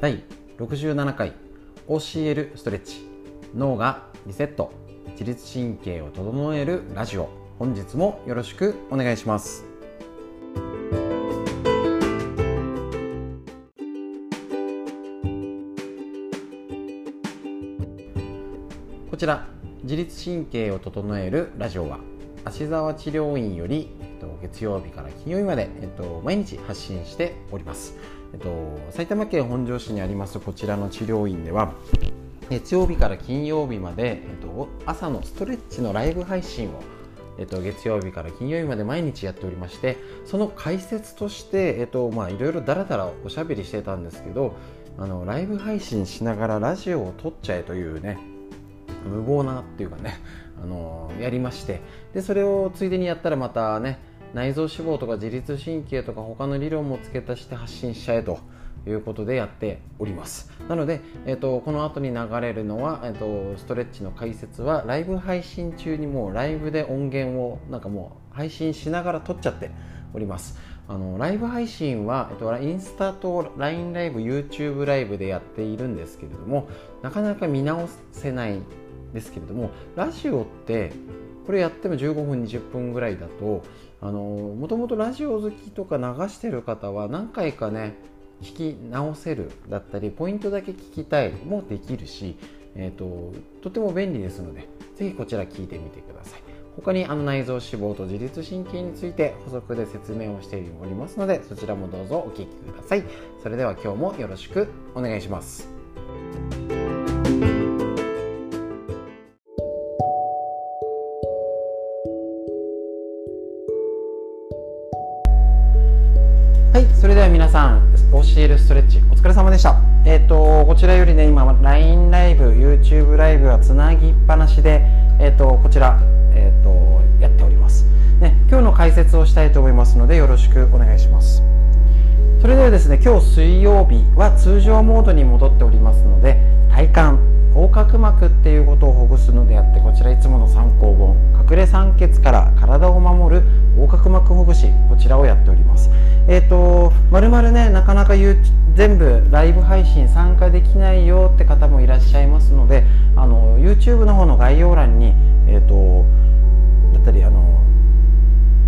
第67回 OCL ストレッチ。脳がリセット。自律神経を整えるラジオ。本日もよろしくお願いします。こちら自律神経を整えるラジオは芦沢治療院より月曜日から金曜日まで、えっと、毎日発信しております、えっと、埼玉県本庄市にありますこちらの治療院では月曜日から金曜日まで、えっと、朝のストレッチのライブ配信をえっと、月曜日から金曜日まで毎日やっておりましてその解説として、いろいろだらだらおしゃべりしてたんですけどあのライブ配信しながらラジオを撮っちゃえというね無謀なっていうかねあのやりましてでそれをついでにやったらまたね内臓脂肪とか自律神経とか他の理論も付け足して発信しちゃえということでやっております。なので、えーと、この後に流れるのは、えーと、ストレッチの解説はライブ配信中にもうライブで音源をなんかもう配信しながら撮っちゃっております。あのライブ配信は、えっと、インスタと LINE ライブ YouTube ライブでやっているんですけれどもなかなか見直せないですけれどもラジオってこれやっても15分20分ぐらいだともともとラジオ好きとか流してる方は何回かね聞き直せるだったりポイントだけ聞きたいもできるし、えーと、とても便利ですのでぜひこちら聞いてみてください。他にあの内臓脂肪と自律神経について補足で説明をしておりますのでそちらもどうぞお聞きください。それでは今日もよろしくお願いします。はい、それでは皆さん教えるストレッチお疲れ様でした。えっ、ー、とこちらよりね今 LINE ライブ YouTube ライブはつなぎっぱなしでえっ、ー、とこちらえっ、ー、とやっております。ね今日の解説をしたいと思いますのでよろしくお願いします。それではですね今日水曜日は通常モードに戻っておりますので体幹横隔膜っていうことをほぐすのであってこちらいつもの参考本隠れ酸欠から体を守る横隔膜ほぐしこちらをやっております。えっ、ー、とまるまるねなかなか全部ライブ配信参加できないよって方もいらっしゃいますのであの YouTube の方の概要欄にえっ、ー、とだったりあの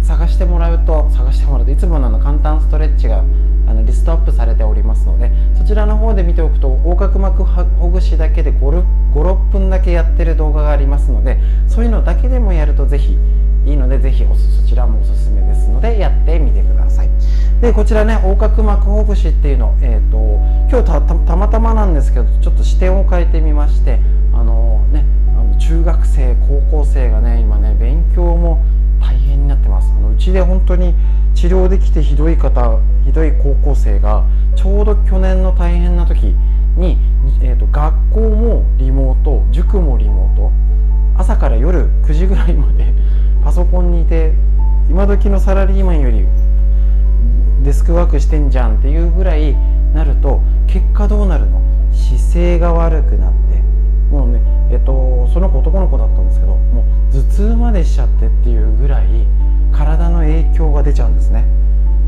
探してもらうと探してもらうといつものの簡単ストレッチがあのリストアップされておりますのでそちらの方で見ておくと横隔膜ほぐしだけで56分だけやってる動画がありますのでそういうのだけでもやるとぜひいいのでぜひそちらもおすすめですのでやってみてください。でこちらね横隔膜ほぐしっていうの、えーと、今日たまたまなんですけどちょっと視点を変えてみましてあのねあの中学生高校生がね今ね勉強も大変になってます。あのうちで本当に治療できてひどい方ひどい高校生がちょうど去年の大変な時に、えーと、と学校もリモート塾もリモート朝から夜9時ぐらいまでパソコンにいて今時のサラリーマンよりデスクワークしてんじゃんっていうぐらいなると結果どうなるの？姿勢が悪くなって。もうねえっとその子男の子だったんですけどもう頭痛までしちゃってっていうぐらい体の影響が出ちゃうんですね。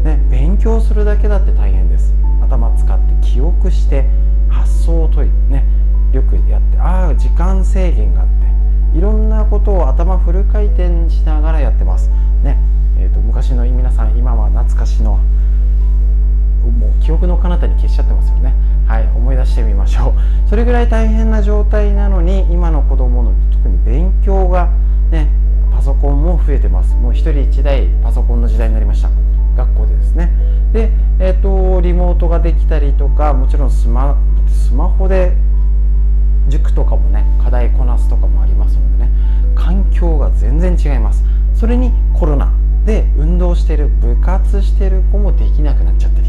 ね勉強するだけだって大変です。頭使って記憶して発想を解いてねよくやってああ時間制限があっていろんなことを頭フル回転しながらやってます。ねえーと、昔の皆さん今は懐かしのもう記憶の彼方に消しちゃってますよね。はい思い出してみましょう。それぐらい大変な状態なのに今の子供の特に勉強がねパソコンも増えてます。もう1人1台パソコンの時代になりました。学校でですね。で、えーと、リモートができたりとかもちろんスマスマホで塾とかもね課題こなすとかもありますのでね環境が全然違います。それにコロナで運動してる部活してる子もできなくなっちゃったり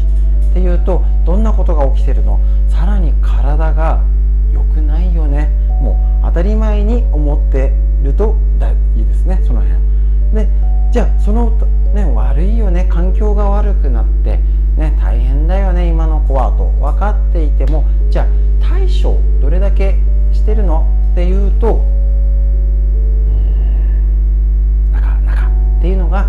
っていうとどんなことが起きてるの？さらに体が良くないよね。もう当たり前に思ってるといいですねその辺。でじゃあその、ね、悪いよね環境が悪くなってね大変だよね今の子はと分かっていてもじゃあ対処どれだけしてるの？っていうとうんなかなかっていうのが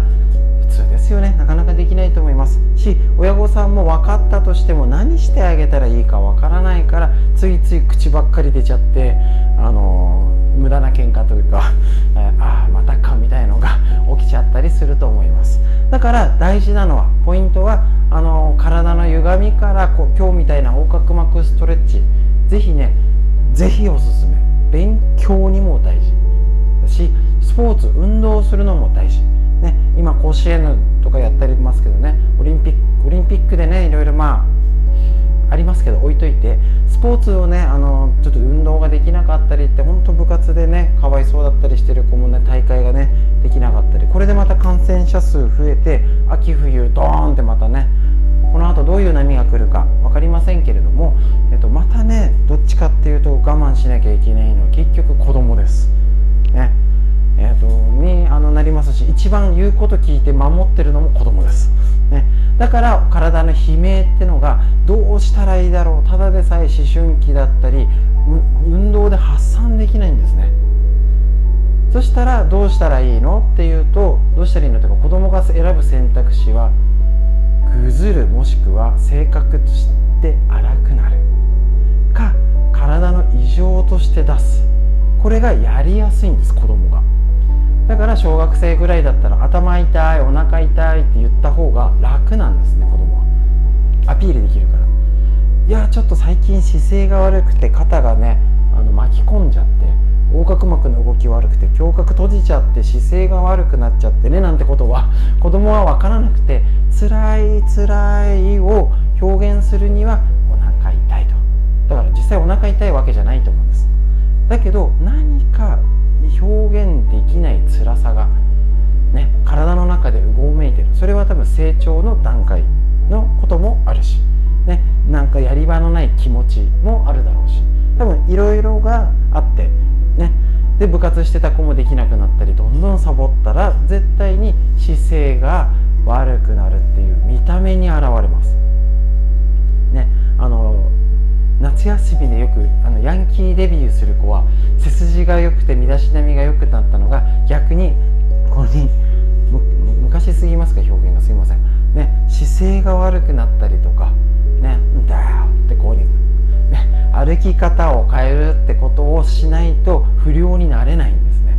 普通ですよね。なかなかできないと思います。し親御さんも分かったとしても何してあげたらいいか分からないからついつい口ばっかり出ちゃってあの無駄な喧嘩というか ああまたかみたいのが 起きちゃったりすると思います。だから大事なのはポイントはあの体の歪みからこう今日みたいな横隔膜ストレッチ。ぜひねぜひおすすめ。勉強にも大事。だしスポーツ運動するのも大事。ね、今甲子園とかやったりますけどねオリンピックオリンピックでねいろいろまあありますけど置いといてスポーツをねあのちょっと運動ができなかったりって本当部活でねかわいそうだったりしてる子もね大会がねできなかったりこれでまた感染者数増えて秋冬ドーンってまたねこの後どういう波が来るか分かりませんけれども、えっと、またねどっちかっていうと我慢しなきゃいけないのは結局子供です。ねえーと、にあのなりますし一番言うこと聞いて守ってるのも子供です、ね、だから体の悲鳴ってのがどうしたらいいだろう。ただでさえ思春期だったり運動で発散できないんですね。そしたらどうしたらいいのっていうとどうしたらいいのというか子供が選ぶ選択肢はぐずるもしくは性格として荒くなる。か体の異常として出す。これがやりやすいんです子供が。だから小学生ぐらいだったら頭痛いお腹痛いって言った方が楽なんですね子供は。アピールできるから。いやちょっと最近姿勢が悪くて肩がねあの巻き込んじゃって横隔膜の動き悪くて胸郭閉じちゃって姿勢が悪くなっちゃってねなんてことは子供は分からなくて辛い辛いを表現するにはお腹痛いと。だから実際お腹痛いわけじゃないと思うんです。だけど何か表現できない辛さが、ね、体の中でうごめいてるそれは多分成長の段階のこともあるし、ね、なんかやり場のない気持ちもあるだろうし多分いろいろがあってねで部活してた子もできなくなったりどんどんサボったら絶対に姿勢が悪くなるっていう見た目に現れます。ね、あの夏休みでよくあのヤンキーデビューする子は背筋が良くて身だしなみが良くなったのが逆にここに昔すぎますか表現が。すいません、ね、姿勢が悪くなったりとかねんだよってこうに、ね、歩き方を変えるってことをしないと不良になれないんですね。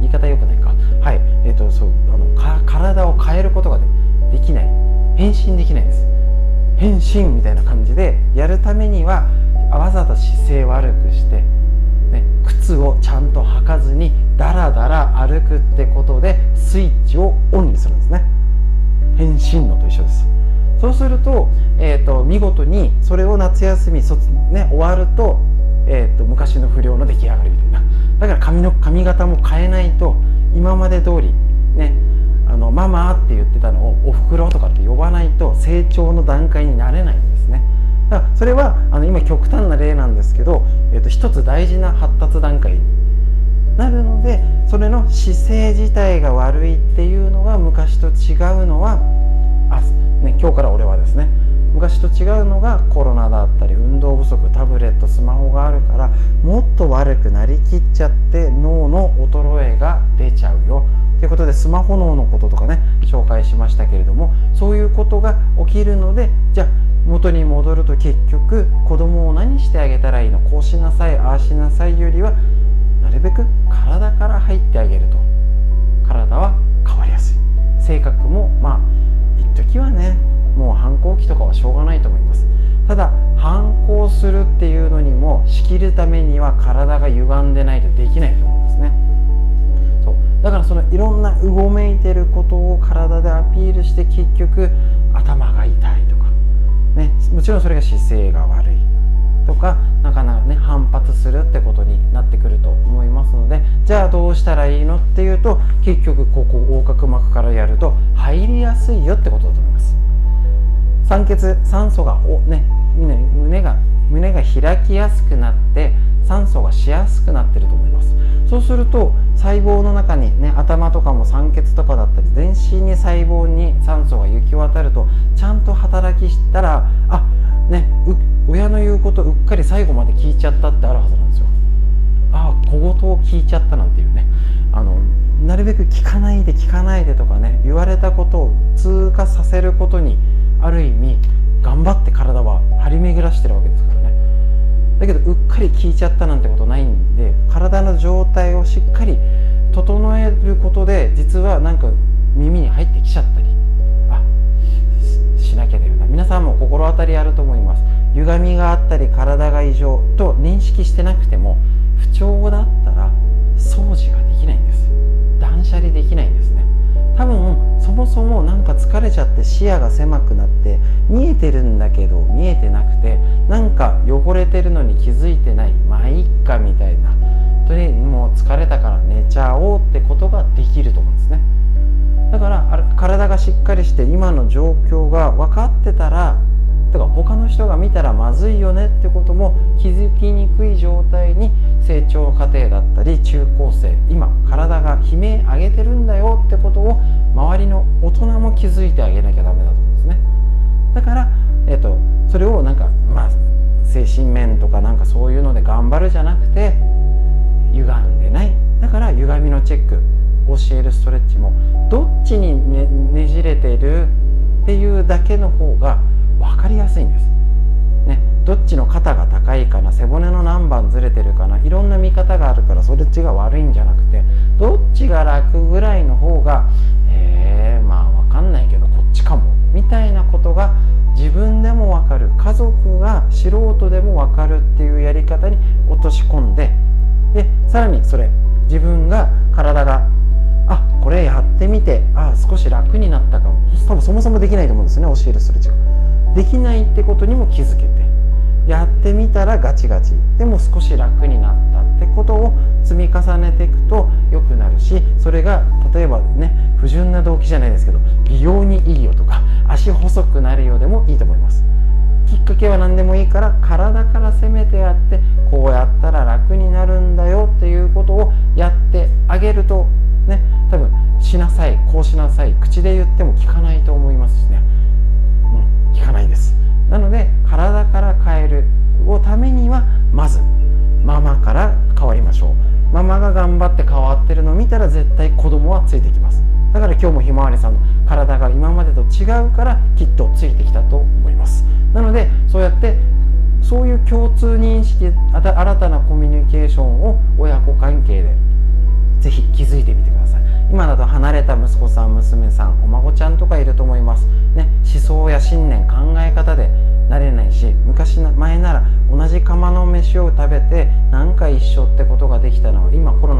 言い方良くないか。はい。えっ、ー、とそうあの体を変えることができない。変身できないです。変身みたいな感じでやるためにはわざと姿勢悪くして、ね、靴をちゃんと履かずにダラダラ歩くってことでスイッチをオンにするんですね。変身のと一緒です。そうすると,、えーと、見事にそれを夏休み卒、ね、終わると,、えーと、昔の不良の出来上がりみたいな。だから髪の髪型も変えないと今まで通りねあのママって言ってたのをおふくろとかって呼ばないと成長の段階になれないんですね。だからそれはあの今極端な例なんですけど、えー、と一つ大事な発達段階になるのでそれの姿勢自体が悪いっていうのが昔と違うのはあ、ね、今日から俺はですね昔と違うのがコロナだったり運動不足タブレットスマホがあるからもっと悪くなりきっちゃって脳の衰えが出ちゃうよ。ということでスマホ脳のこととかね紹介しましたけれどもそういうことが起きるのでじゃあ元に戻ると結局子供を何してあげたらいいの？こうしなさいああしなさいよりはなるべく体から入ってあげると。体は変わりやすい。性格もまあ一時はねもう反抗期とかはしょうがないと思います。ただ反抗するっていうのにも仕切るためには体が歪んでないとできないと思うんですね。だからそのいろんなうごめいてることを体でアピールして結局頭が痛いとか、ね、もちろんそれが姿勢が悪いとかなかなかね反発するってことになってくると思いますのでじゃあどうしたらいいのっていうと結局ここ横隔膜からやると入りやすいよってことだと思います。酸欠酸素がお、ね、胸が胸が開きやすくなって酸素がしやすくなってると思います。そうすると細胞の中にね頭とかも酸欠とかだったり全身に細胞に酸素が行き渡るとちゃんと働きしたらあね親の言うことうっかり最後まで聞いちゃったってあるはずなんですよ。ああ小言を聞いちゃったなんていうね。あのなるべく聞かないで聞かないでとかね言われたことを通過させることにある意味頑張って体は張り巡らしてるわけですから。だけどうっかり聞いちゃったなんてことないんで体の状態をしっかり整えることで実はなんか耳に入ってきちゃったり。あしなきゃだよな。皆さんも心当たりあると思います。歪みがあったり体が異常と認識してなくても不調だったら掃除ができないんです。断捨離できないんですね。多分そもそもなんか疲れちゃって視野が狭くなって見えてるんだけど見えてなくてなんか汚れてるのに気づいてないまあいっかみたいな。とにもう疲れたから寝ちゃおうってことができると思うんですね。だから体がしっかりして今の状況が分かってたらだか他の人が見たらまずいよねってことも気づきにくい状態に成長過程だったり中高生今体が悲鳴上げてるんだよってことを周りの大人も気づいてあげなきゃダメだと思うんですね。だから、えーと、それをなんかまあ精神面とかなんかそういうので頑張るじゃなくて歪んでない。だから歪みのチェック教えるストレッチもどっちにねねじれてるっていうだけの方が分かりやすいんです。ね、どっちの肩が高いかな背骨の何番ずれてるかないろんな見方があるからそれっちが悪いんじゃなくてどっちが楽ぐらいの方が、ないけどこっちかもみたいなことが自分でも分かる家族が素人でも分かるっていうやり方に落とし込んででさらにそれ自分が体があこれやってみてあ少し楽になったかも。多分そもそもできないと思うんですね教えるストレッチが。できないってことにも気づけてやってみたらガチガチ。でも少し楽になった。ってことを積み重ねていくと良くなるしそれが例えばね不純な動機じゃないですけど美容にいいよとか足細くなるようでもいいと思います。きっかけは何でもいいから体から攻めてやってこうやったら楽になるんだよっていうことをやってあげるとね多分しなさいこうしなさい口で言っても聞かないついてきます。だから今日もひまわりさんの体が今までと違うからきっとついてきたと思います。なのでそうやってそういう共通認識新たなコミュニケーションを親子関係でぜひ気づいてみてください。今だと離れた息子さん娘さんお孫ちゃんとかいると思います。ね思想や信念考え方でなれないし昔前なら同じ釜の飯を食べて何か一緒ってことができたのは今コロナ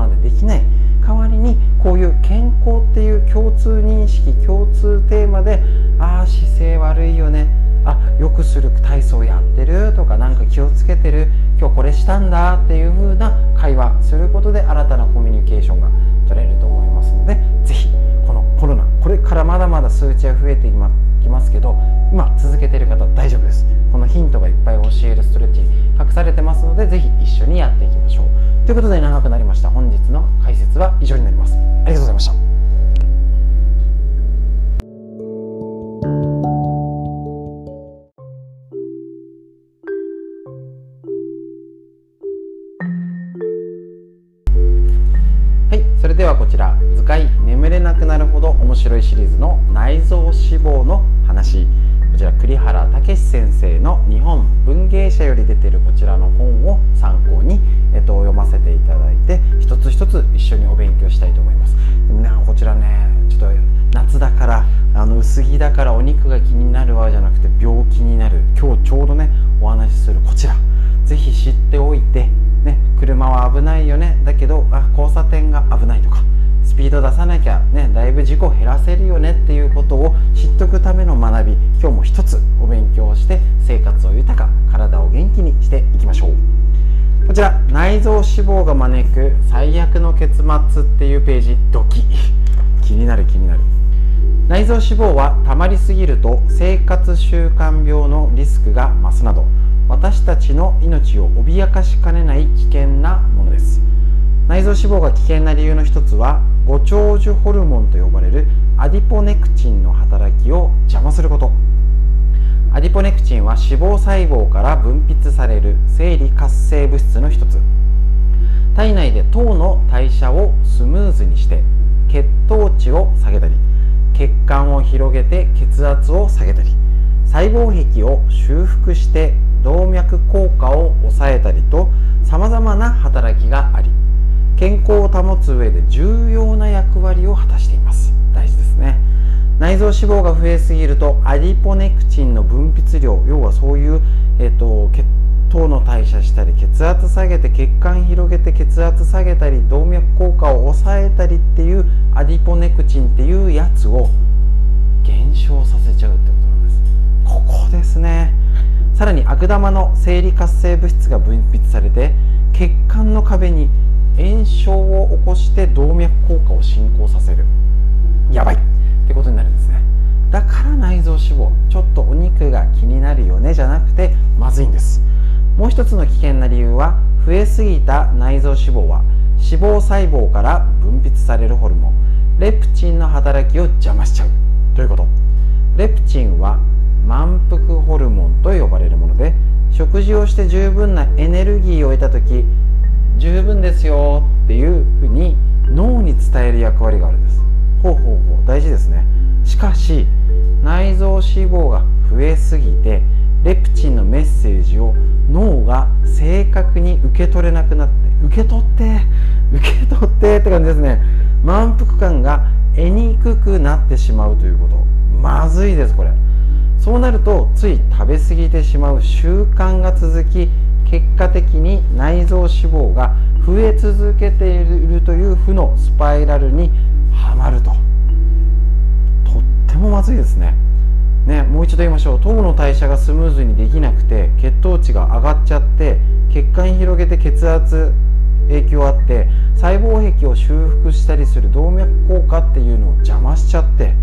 よくする体操やってるとか何か気をつけてる今日これしたんだっていう風な会話することで新たなコミュニケーションが取れると思いますので是非このコロナこれからまだまだ数値は増えていきますけど今続けてる方大丈夫ですこのヒントがいっぱい教えるストレッチ隠されてますので是非一緒にやっていきましょうということで長くなりました本日の解説は以上になりますありがとうございましたではこちら図解眠れなくなるほど面白いシリーズの内臓脂肪の話。こちら栗原武先生の日本文芸社より出てるこちらの本を参考に、えっと、読ませていただいて一つ一つ一緒にお勉強したいと思います。でもねこちらねちょっと夏だからあの薄着だからお肉が気になるわじゃなくて病気になる。今日ちょうどねお話しするこちら。是非知っておいてね、車は危ないよね。だけどあ交差点が危ないとかスピード出さなきゃねだいぶ事故減らせるよねっていうことを知っておくための学び今日も一つお勉強して生活を豊か体を元気にしていきましょう。こちら内臓脂肪が招く最悪の結末っていうページドキ。気になる気になる。内臓脂肪は溜まりすぎると生活習慣病のリスクが増すなど私たちの命を脅かしかねない危険なものです。内臓脂肪が危険な理由の一つはご長寿ホルモンと呼ばれるアディポネクチンの働きを邪魔すること。アディポネクチンは脂肪細胞から分泌される生理活性物質の一つ。体内で糖の代謝をスムーズにして血糖値を下げたり血管を広げて血圧を下げたり細胞壁を修復して動脈硬化を抑えたりとさまざまな働きがあり健康を保つ上で重要な役割を果たしています。大事ですね。内臓脂肪が増えすぎるとアディポネクチンの分泌量要はそういう、えーと、血糖の代謝したり血圧下げて血管広げて血圧下げたり動脈硬化を抑えたりっていうアディポネクチンっていうやつを減少させちゃうってことなんです。ここですね。さらに悪玉の生理活性物質が分泌されて血管の壁に炎症を起こして動脈硬化を進行させる。やばい。ってことになるんですね。だから内臓脂肪ちょっとお肉が気になるよねじゃなくてまずいんです。もう一つの危険な理由は増えすぎた内臓脂肪は脂肪細胞から分泌されるホルモン。レプチンの働きを邪魔しちゃう。ということ。レプチンは満腹ホルモンと呼ばれるもので食事をして十分なエネルギーを得た時十分ですよっていうふうに脳に伝える役割があるんです。ほうほうほう大事ですね。しかし内臓脂肪が増えすぎてレプチンのメッセージを脳が正確に受け取れなくなって受け取って受け取ってって感じですね。満腹感が得にくくなってしまうということ。まずいですこれ。そうなるとつい食べ過ぎてしまう習慣が続き結果的に内臓脂肪が増え続けているという負のスパイラルにはまると。とってもまずいですね。ねもう一度言いましょう。糖の代謝がスムーズにできなくて血糖値が上がっちゃって血管広げて血圧影響あって細胞壁を修復したりする動脈硬化っていうのを邪魔しちゃって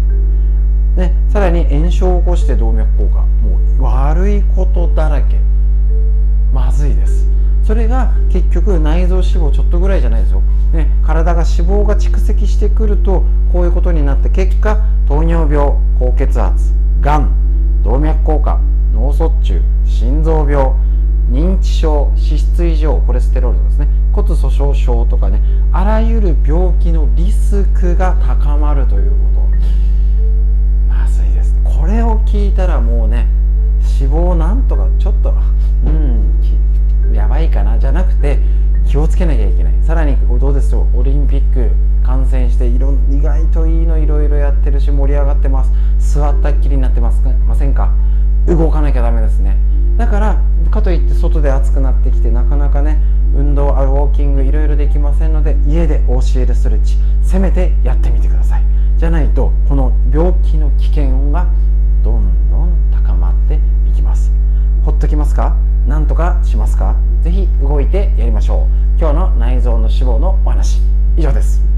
ね、さらに炎症を起こして動脈硬化。もう悪いことだらけ。まずいです。それが結局内臓脂肪ちょっとぐらいじゃないですよ、ね、体が脂肪が蓄積してくるとこういうことになって結果糖尿病高血圧がん動脈硬化脳卒中心臓病認知症脂質異常コレステロールですね。骨粗しょう症とかねあらゆる病気のリスクが高まるというたらもうね脂肪なんとかちょっとうんやばいかなじゃなくて気をつけなきゃいけない。さらにどうですよオリンピック観戦していろ意外といいのいろいろやってるし盛り上がってます。座ったっきりになってますませんか？動かなきゃダメですね。だからかといって外で暑くなってきてなかなかね運動ウォーキングいろいろできませんので家で教えるストレッチせめてやってみてください。じゃないとこの病気の危険がどんどん高まっていきます。ほっときますか？何とかしますか？ぜひ動いてやりましょう。今日の内臓の脂肪のお話以上です。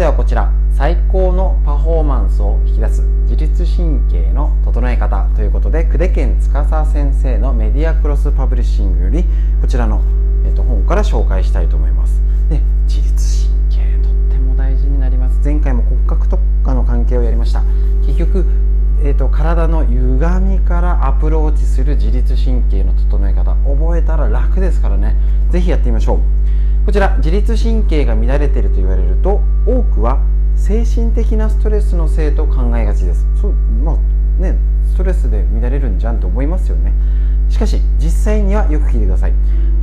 ではこちら最高のパフォーマンスを引き出す自律神経の整え方ということで久手健司先生のメディアクロスパブリッシングよりこちらの、えー、と本から紹介したいと思います。で自律神経とっても大事になります。前回も骨格とかの関係をやりました。結局えーと、体の歪みからアプローチする自律神経の整え方覚えたら楽ですからね。是非やってみましょう。こちら自律神経が乱れていると言われると多くは精神的なストレスのせいと考えがちです。そうまあねストレスで乱れるんじゃんと思いますよね。しかし実際にはよく聞いてください。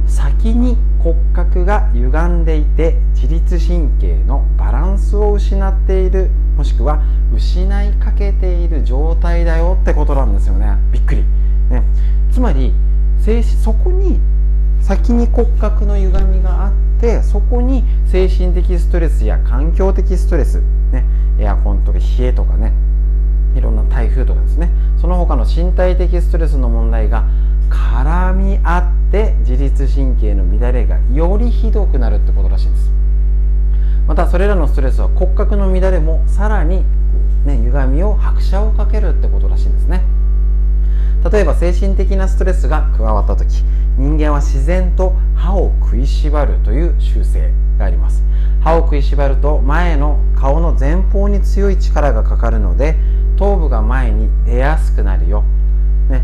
先に骨格が歪んでいて自律神経のバランスを失っているもしくは失いかけている状態だよってことなんですよね。びっくり、ね、つまりそこに先に骨格の歪みがあってそこに精神的ストレスや環境的ストレス、ね、エアコンとか冷えとかねいろんな台風とかですねその他の身体的ストレスの問題が絡み合って自律神経の乱れがよりひどくなるってことらしいんです。またそれらのストレスは骨格の乱れもさらに、ね、歪みを拍車をかけるってことらしいんですね。例えば精神的なストレスが加わった時人間は自然と歯を食いしばるという習性があります。歯を食いしばると前の顔の前方に強い力がかかるので頭部が前に出やすくなるよ、ね、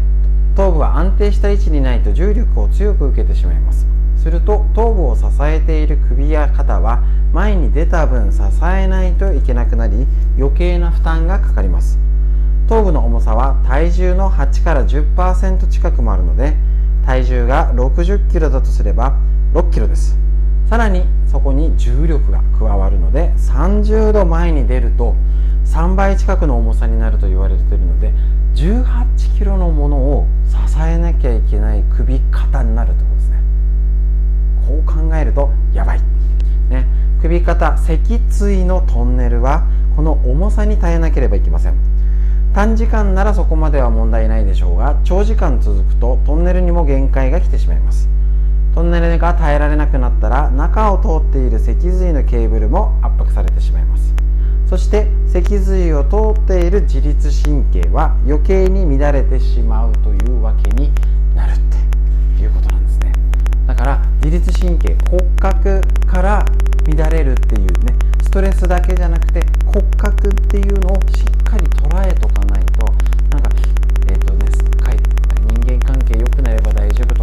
頭部は安定した位置にないと重力を強く受けてしまいます。すると頭部を支えている首や肩は前に出た分支えないといけなくなり余計な負担がかかります。頭部の重さは体重の8から10%近くもあるので体重が60キロだとすれば6キロです。さらにそこに重力が加わるので30度前に出ると3倍近くの重さになると言われているので18キロのものを支えなきゃいけない首肩になるということですね。こう考えるとやばい、ね、首肩脊椎のトンネルはこの重さに耐えなければいけません。短時間ならそこまでは問題ないでしょうが長時間続くとトンネルにも限界が来てしまいます。トンネルが耐えられなくなったら中を通っている脊髄のケーブルも圧迫されてしまいます。そして脊髄を通っている自律神経は余計に乱れてしまうというわけになるっていうことなんです。だから自律神経骨格から乱れるっていうねストレスだけじゃなくて骨格っていうのをしっかり捉えとかないとなんかえっ、ー、とね人間関係良くなれば大丈夫とか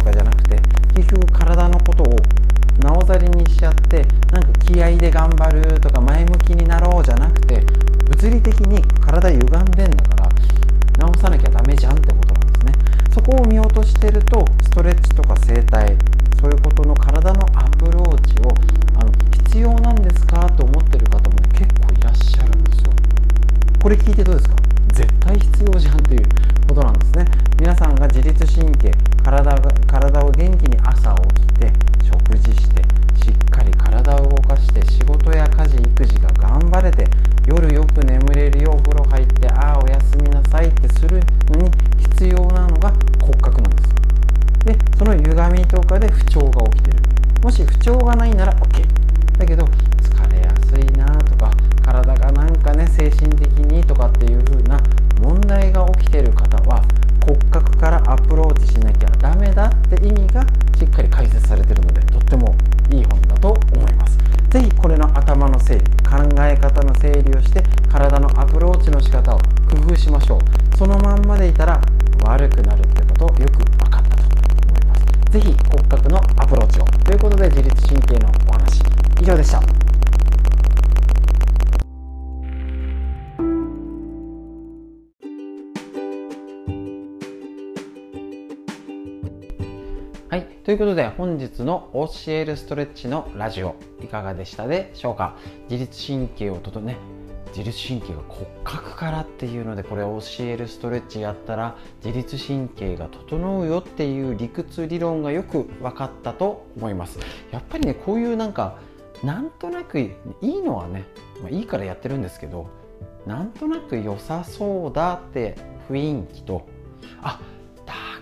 の歪みとかで不調が起きてる。もし不調がないなら OK だけどで本日の教えるストレッチのラジオいかがでしたでしょうか？自律神経を整ね自律神経が骨格からっていうのでこれ教えるストレッチやったら自律神経が整うよっていう理屈理論がよく分かったと思います。やっぱりねこういうなんかなんとなくいいのはね、まあ、いいからやってるんですけどなんとなく良さそうだって雰囲気とあ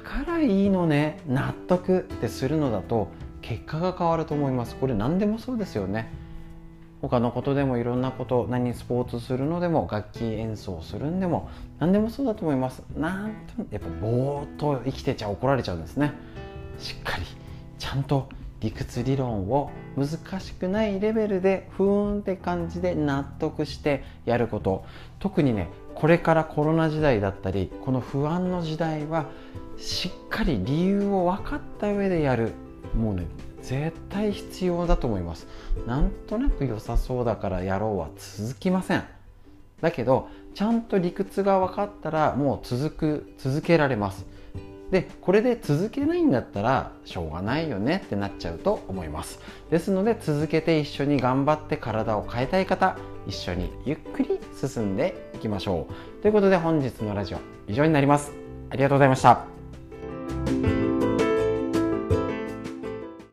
からいいのね納得ってするのだと結果が変わると思います。これ何でもそうですよね。他のことでもいろんなこと何スポーツするのでも楽器演奏するんでも何でもそうだと思います。なんとやっぱぼーっと生きてちゃ怒られちゃうんですね。しっかりちゃんと理屈理論を難しくないレベルでふーんって感じで納得してやること。特にねこれからコロナ時代だったりこの不安の時代はしっかり理由を分かった上でやる。もうね絶対必要だと思います。なんとなく良さそうだからやろうは続きません。だけどちゃんと理屈が分かったらもう続く続けられます。でこれで続けないんだったらしょうがないよねってなっちゃうと思います。ですので続けて一緒に頑張って体を変えたい方一緒にゆっくり進んでいきましょう。ということで本日のラジオ以上になります。ありがとうございました。